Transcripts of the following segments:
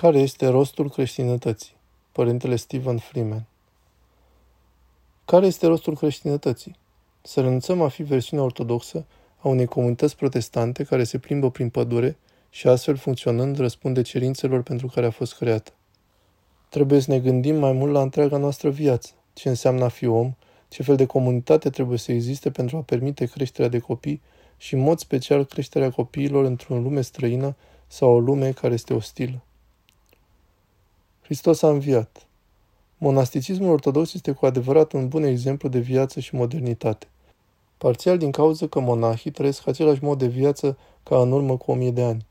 Care este rostul creștinătății? Părintele Stephen Freeman Care este rostul creștinătății? Să renunțăm a fi versiunea ortodoxă a unei comunități protestante care se plimbă prin pădure și astfel funcționând răspunde cerințelor pentru care a fost creată. Trebuie să ne gândim mai mult la întreaga noastră viață, ce înseamnă a fi om, ce fel de comunitate trebuie să existe pentru a permite creșterea de copii și în mod special creșterea copiilor într-o lume străină sau o lume care este ostilă. Hristos a înviat. Monasticismul ortodox este cu adevărat un bun exemplu de viață și modernitate. Parțial din cauza că monahii trăiesc același mod de viață ca în urmă cu o mie de ani.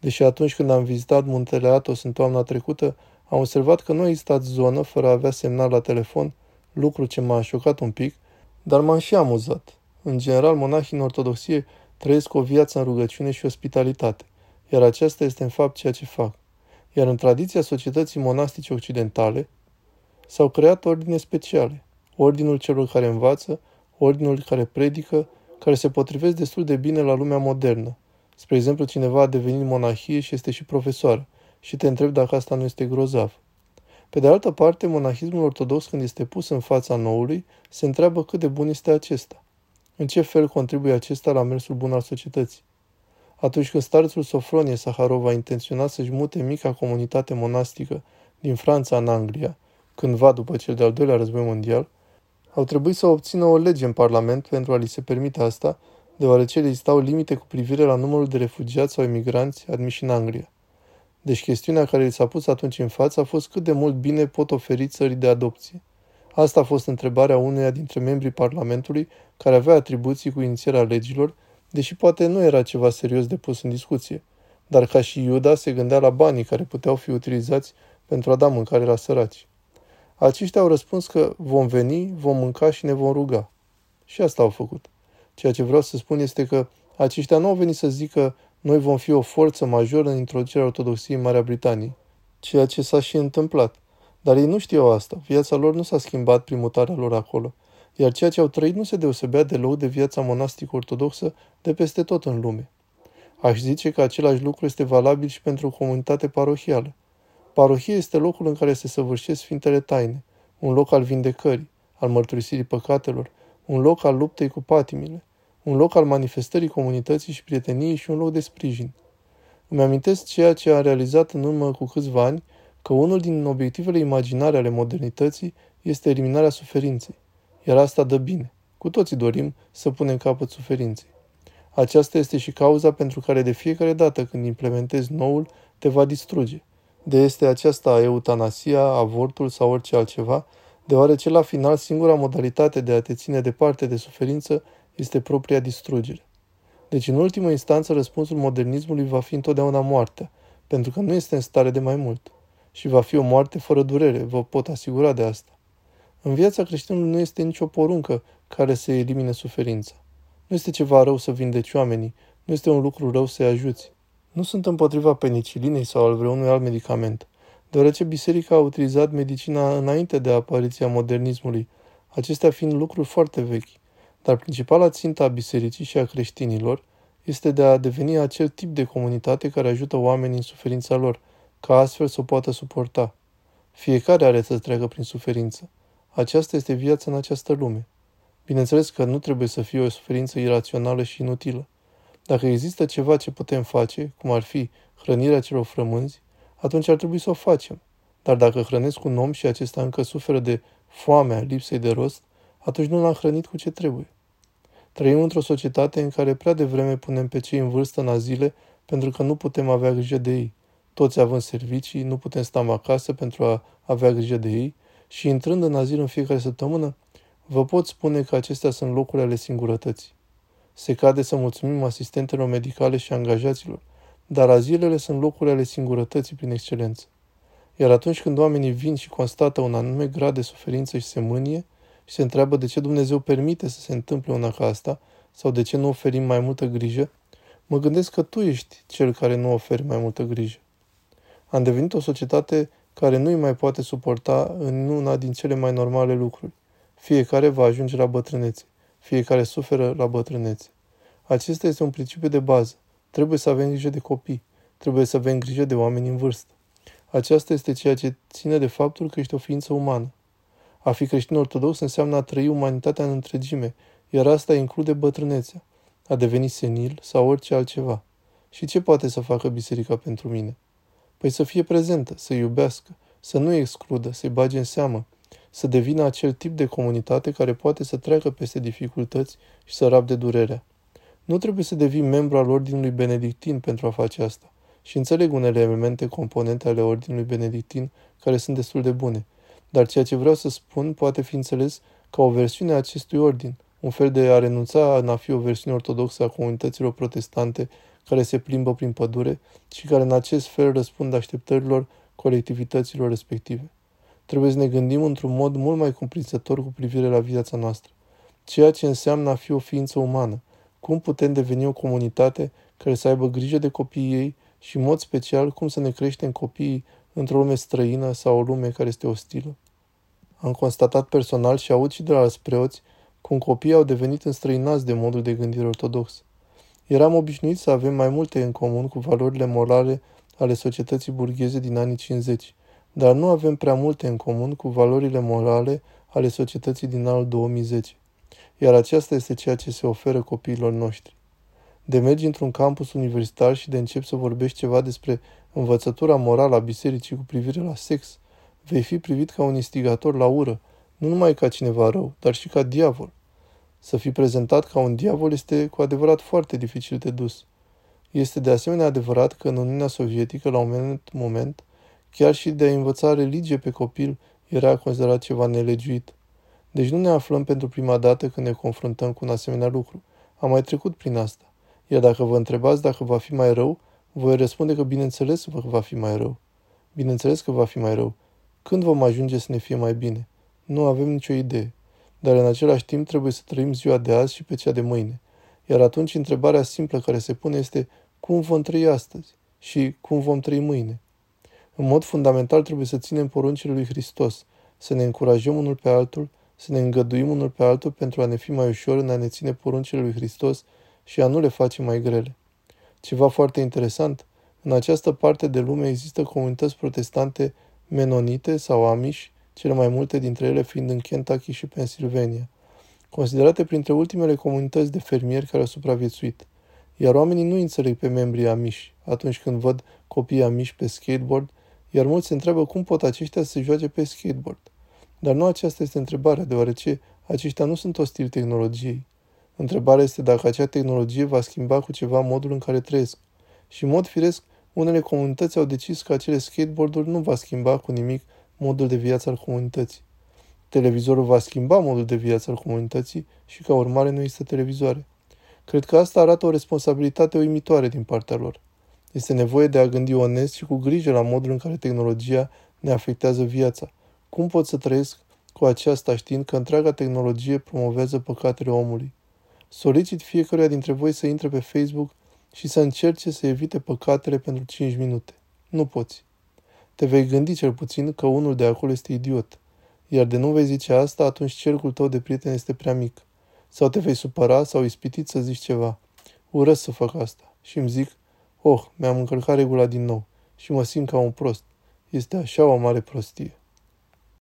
Deși atunci când am vizitat muntele Atos în toamna trecută, am observat că nu a existat zonă fără a avea semnal la telefon, lucru ce m-a șocat un pic, dar m-am și amuzat. În general, monahii în ortodoxie trăiesc o viață în rugăciune și ospitalitate, iar aceasta este în fapt ceea ce fac. Iar în tradiția societății monastice occidentale s-au creat ordine speciale, ordinul celor care învață, ordinul care predică, care se potrivesc destul de bine la lumea modernă. Spre exemplu, cineva a devenit monahie și este și profesor și te întreb dacă asta nu este grozav. Pe de altă parte, monahismul ortodox, când este pus în fața noului, se întreabă cât de bun este acesta. În ce fel contribuie acesta la mersul bun al societății? Atunci când starețul Sofronie Saharov a intenționat să-și mute mica comunitate monastică din Franța în Anglia, cândva după cel de-al doilea război mondial, au trebuit să obțină o lege în Parlament pentru a li se permite asta, deoarece existau limite cu privire la numărul de refugiați sau emigranți admiși în Anglia. Deci chestiunea care li s-a pus atunci în față a fost cât de mult bine pot oferi țării de adopție. Asta a fost întrebarea unuia dintre membrii Parlamentului care avea atribuții cu inițierea legilor, deși poate nu era ceva serios de pus în discuție. Dar ca și Iuda se gândea la banii care puteau fi utilizați pentru a da mâncare la săraci. Aceștia au răspuns că vom veni, vom mânca și ne vom ruga. Și asta au făcut. Ceea ce vreau să spun este că aceștia nu au venit să zică noi vom fi o forță majoră în introducerea ortodoxiei în Marea Britanie, ceea ce s-a și întâmplat. Dar ei nu știau asta. Viața lor nu s-a schimbat prin mutarea lor acolo. Iar ceea ce au trăit nu se deosebea deloc de viața monastică ortodoxă de peste tot în lume. Aș zice că același lucru este valabil și pentru o comunitate parohială. Parohia este locul în care se săvârșesc Sfintele Taine, un loc al vindecării, al mărturisirii păcatelor, un loc al luptei cu patimile, un loc al manifestării comunității și prieteniei și un loc de sprijin. Îmi amintesc ceea ce a realizat în urmă cu câțiva ani, că unul din obiectivele imaginare ale modernității este eliminarea suferinței. Iar asta dă bine. Cu toții dorim să punem capăt suferinței. Aceasta este și cauza pentru care de fiecare dată când implementezi noul, te va distruge. De este aceasta eutanasia, avortul sau orice altceva, deoarece la final singura modalitate de a te ține departe de suferință este propria distrugere. Deci, în ultimă instanță, răspunsul modernismului va fi întotdeauna moartea, pentru că nu este în stare de mai mult. Și va fi o moarte fără durere, vă pot asigura de asta. În viața creștinului nu este nicio poruncă care să elimine suferința. Nu este ceva rău să vindeci oamenii, nu este un lucru rău să-i ajuți. Nu sunt împotriva penicilinei sau al vreunui alt medicament, deoarece biserica a utilizat medicina înainte de apariția modernismului, acestea fiind lucruri foarte vechi. Dar principala țintă a bisericii și a creștinilor este de a deveni acel tip de comunitate care ajută oamenii în suferința lor, ca astfel să o poată suporta. Fiecare are să treacă prin suferință. Aceasta este viața în această lume. Bineînțeles că nu trebuie să fie o suferință irațională și inutilă. Dacă există ceva ce putem face, cum ar fi hrănirea celor frămânzi, atunci ar trebui să o facem. Dar dacă hrănesc un om și acesta încă suferă de foamea lipsei de rost, atunci nu l-am hrănit cu ce trebuie. Trăim într-o societate în care prea devreme punem pe cei în vârstă în azile pentru că nu putem avea grijă de ei. Toți având servicii, nu putem sta acasă pentru a avea grijă de ei și intrând în azil în fiecare săptămână, vă pot spune că acestea sunt locuri ale singurătății. Se cade să mulțumim asistentelor medicale și angajaților, dar azilele sunt locuri ale singurătății prin excelență. Iar atunci când oamenii vin și constată un anume grad de suferință și se mânie, și se întreabă de ce Dumnezeu permite să se întâmple una ca asta sau de ce nu oferim mai multă grijă, mă gândesc că tu ești cel care nu oferi mai multă grijă. Am devenit o societate care nu îi mai poate suporta în una din cele mai normale lucruri. Fiecare va ajunge la bătrânețe. Fiecare suferă la bătrânețe. Acesta este un principiu de bază. Trebuie să avem grijă de copii. Trebuie să avem grijă de oameni în vârstă. Aceasta este ceea ce ține de faptul că ești o ființă umană. A fi creștin ortodox înseamnă a trăi umanitatea în întregime, iar asta include bătrânețea, a deveni senil sau orice altceva. Și ce poate să facă biserica pentru mine? Păi să fie prezentă, să iubească, să nu excludă, să-i bage în seamă, să devină acel tip de comunitate care poate să treacă peste dificultăți și să rabde durerea. Nu trebuie să devii membru al Ordinului Benedictin pentru a face asta. Și înțeleg unele elemente componente ale Ordinului Benedictin care sunt destul de bune. Dar ceea ce vreau să spun poate fi înțeles ca o versiune a acestui ordin, un fel de a renunța în a fi o versiune ortodoxă a comunităților protestante care se plimbă prin pădure și care în acest fel răspund așteptărilor colectivităților respective. Trebuie să ne gândim într-un mod mult mai cuprinzător cu privire la viața noastră. Ceea ce înseamnă a fi o ființă umană. Cum putem deveni o comunitate care să aibă grijă de copiii ei și, în mod special, cum să ne creștem copiii într-o lume străină sau o lume care este ostilă. Am constatat personal și aud și de la alți preoți cum copiii au devenit înstrăinați de modul de gândire ortodox. Eram obișnuit să avem mai multe în comun cu valorile morale ale societății burgheze din anii 50, dar nu avem prea multe în comun cu valorile morale ale societății din anul 2010. Iar aceasta este ceea ce se oferă copiilor noștri. De mergi într-un campus universitar și de începi să vorbești ceva despre învățătura morală a bisericii cu privire la sex, vei fi privit ca un instigator la ură, nu numai ca cineva rău, dar și ca diavol. Să fii prezentat ca un diavol este cu adevărat foarte dificil de dus. Este de asemenea adevărat că în Uniunea Sovietică, la un moment, moment chiar și de a învăța religie pe copil era considerat ceva nelegiuit. Deci nu ne aflăm pentru prima dată când ne confruntăm cu un asemenea lucru. Am mai trecut prin asta. Iar dacă vă întrebați dacă va fi mai rău, voi răspunde că bineînțeles că va fi mai rău. Bineînțeles că va fi mai rău. Când vom ajunge să ne fie mai bine? Nu avem nicio idee. Dar în același timp trebuie să trăim ziua de azi și pe cea de mâine. Iar atunci întrebarea simplă care se pune este cum vom trăi astăzi și cum vom trăi mâine. În mod fundamental trebuie să ținem poruncile lui Hristos, să ne încurajăm unul pe altul, să ne îngăduim unul pe altul pentru a ne fi mai ușor în a ne ține poruncile lui Hristos și a nu le face mai grele. Ceva foarte interesant, în această parte de lume există comunități protestante menonite sau amiși, cele mai multe dintre ele fiind în Kentucky și Pennsylvania, considerate printre ultimele comunități de fermieri care au supraviețuit. Iar oamenii nu înțeleg pe membrii amiși atunci când văd copii amiși pe skateboard, iar mulți se întreabă cum pot aceștia să se joace pe skateboard. Dar nu aceasta este întrebarea, deoarece aceștia nu sunt ostili tehnologiei. Întrebarea este dacă acea tehnologie va schimba cu ceva modul în care trăiesc. Și în mod firesc, unele comunități au decis că acele skateboarduri nu va schimba cu nimic modul de viață al comunității. Televizorul va schimba modul de viață al comunității și ca urmare nu există televizoare. Cred că asta arată o responsabilitate uimitoare din partea lor. Este nevoie de a gândi onest și cu grijă la modul în care tehnologia ne afectează viața. Cum pot să trăiesc cu aceasta știind că întreaga tehnologie promovează păcatele omului? Solicit fiecăruia dintre voi să intre pe Facebook și să încerce să evite păcatele pentru 5 minute. Nu poți. Te vei gândi cel puțin că unul de acolo este idiot. Iar de nu vei zice asta, atunci cercul tău de prieteni este prea mic. Sau te vei supăra sau ispitit să zici ceva. Urăsc să fac asta. Și îmi zic, oh, mi-am încălcat regula din nou și mă simt ca un prost. Este așa o mare prostie.